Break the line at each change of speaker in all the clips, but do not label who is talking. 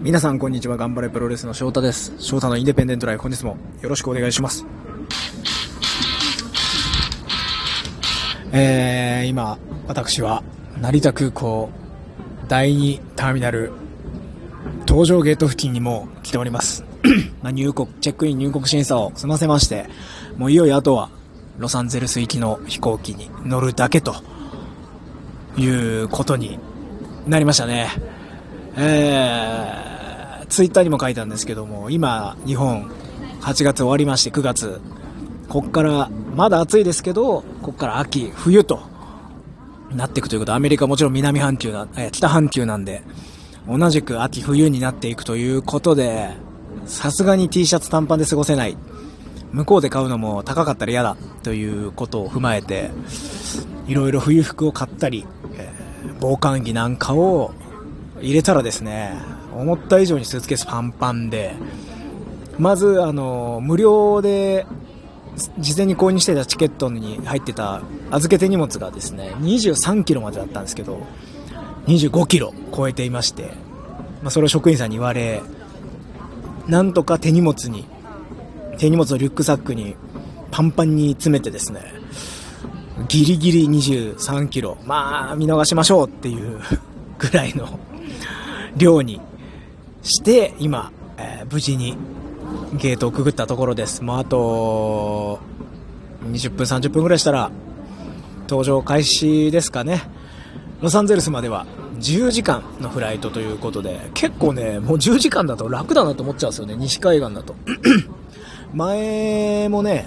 皆さんこんにちは。頑張れプロレスの翔太です。翔太のインデペンデントライフ本日もよろしくお願いします。えー、今私は成田空港第2ターミナル搭乗ゲート付近にも来ております。まあ入国チェックイン入国審査を済ませましてもういよいよあとはロサンゼルス行きの飛行機に乗るだけということになりましたね。えー、ツイッターにも書いたんですけども、今、日本、8月終わりまして9月、こっから、まだ暑いですけど、こっから秋、冬となっていくということ、アメリカもちろん南半球な、え北半球なんで、同じく秋、冬になっていくということで、さすがに T シャツ短パンで過ごせない。向こうで買うのも高かったら嫌だということを踏まえて、いろいろ冬服を買ったり、え、防寒着なんかを入れたらですね、思った以上にスーツケースパンパンで、まず、あの、無料で、事前に購入してたチケットに入ってた預けて荷物がですね、23キロまでだったんですけど、25キロ超えていまして、まあ、それを職員さんに言われ、なんとか手荷物に、手荷物のリュックサックにパンパンに詰めてですね、ギリギリ23キロ、まあ見逃しましょうっていうぐらいの量にして、今、えー、無事にゲートをくぐったところです。もうあと、20分、30分ぐらいしたら、搭乗開始ですかね。ロサンゼルスまでは10時間のフライトということで、結構ね、もう10時間だと楽だなと思っちゃうんですよね、西海岸だと。前もね、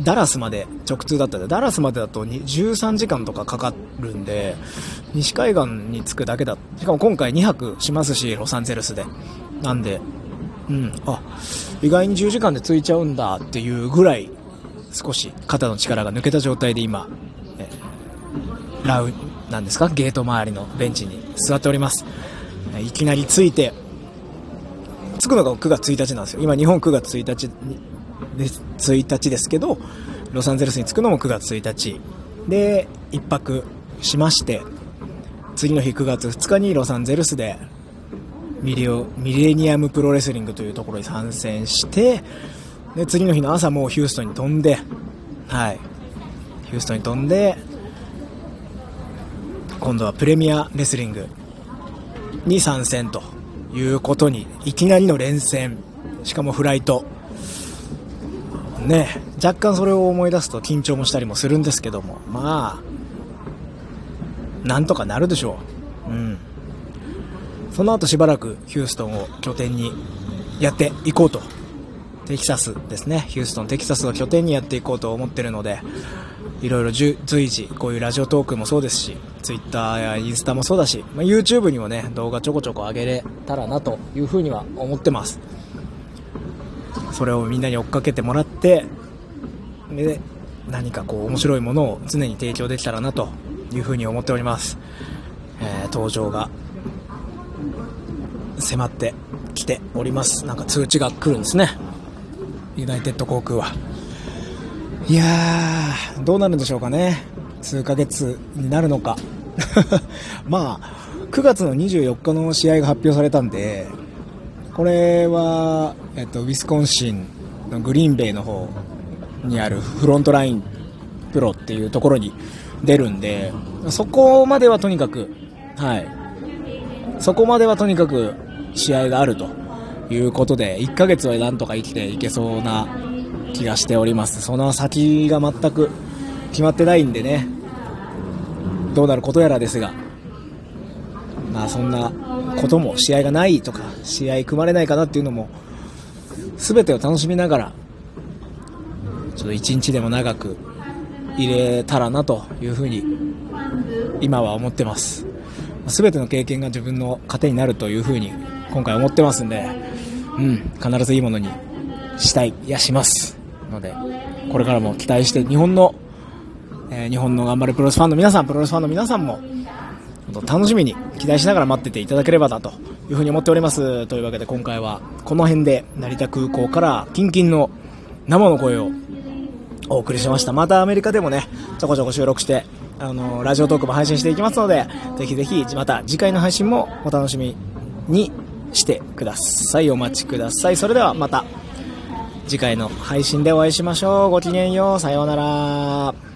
ダラスまで直通だったで、ダラスまでだと13時間とかかかるんで、西海岸に着くだけだ。しかも今回2泊しますし、ロサンゼルスで。なんで、うん、あ、意外に10時間で着いちゃうんだっていうぐらい、少し肩の力が抜けた状態で今、え、ラウ、なんですか？ゲート周りのベンチに座っております。いきなり着いて、着くのが9月1日なんですよ。今日本9月1日で1日ですけど、ロサンゼルスに着くのも9月1日。で、1泊しまして、次の日9月2日にロサンゼルスでミリオミレニアムプロレスリングというところに参戦してで次の日の朝もうヒューストンに飛んで、はい、ヒューストンに飛んで今度はプレミアレスリングに参戦ということにいきなりの連戦。しかもフライト。ね若干それを思い出すと緊張もしたりもするんですけどもまあなんとかなるでしょう。うん。その後しばらくヒューストンを拠点にやっていこうと。テキサスですね。ヒューストンテキサスを拠点にやっていこうと思ってるのでいろいろ随時こういうラジオトークもそうですし Twitter やインスタもそうだし、まあ、YouTube にもね動画ちょこちょこ上げれたらなというふうには思ってます。それをみんなに追っかけてもらってで何かこう面白いものを常に提供できたらなというふうに思っております、えー、登場が迫ってきております。なんか通知が来るんですね。ユナイテッド航空は。いやーどうなるんでしょうかね。数ヶ月になるのか。まあ9月の24日の試合が発表されたんでこれは、えっと、ウィスコンシンのグリーンベイの方にあるフロントラインプロっていうところに出るんで、そこまではとにかく、はい。そこまではとにかく試合があるということで、1ヶ月はなんとか生きていけそうな気がしております。その先が全く決まってないんでね、どうなることやらですが、まあそんなことも試合がないとか試合組まれないかなっていうのも全てを楽しみながらちょっと一日でも長く入れたらなというふうに今は思ってます。全ての経験が自分の糧になるというふうに今回思ってますんで、うん、必ずいいものにしたいいやしますのでこれからも期待して日本の、えー、日本の頑張るプロレスファンの皆さんプロレスファンの皆さんも楽しみに期待しながら待ってていただければなというふうに思っております。というわけで今回はこの辺で成田空港からキンキンの生の声をお送りしました。またアメリカでもね、ちょこちょこ収録して、あの、ラジオトークも配信していきますので、ぜひぜひまた次回の配信もお楽しみに、してください。お待ちください。それではまた次回の配信でお会いしましょう。ごきげんよう。さようなら。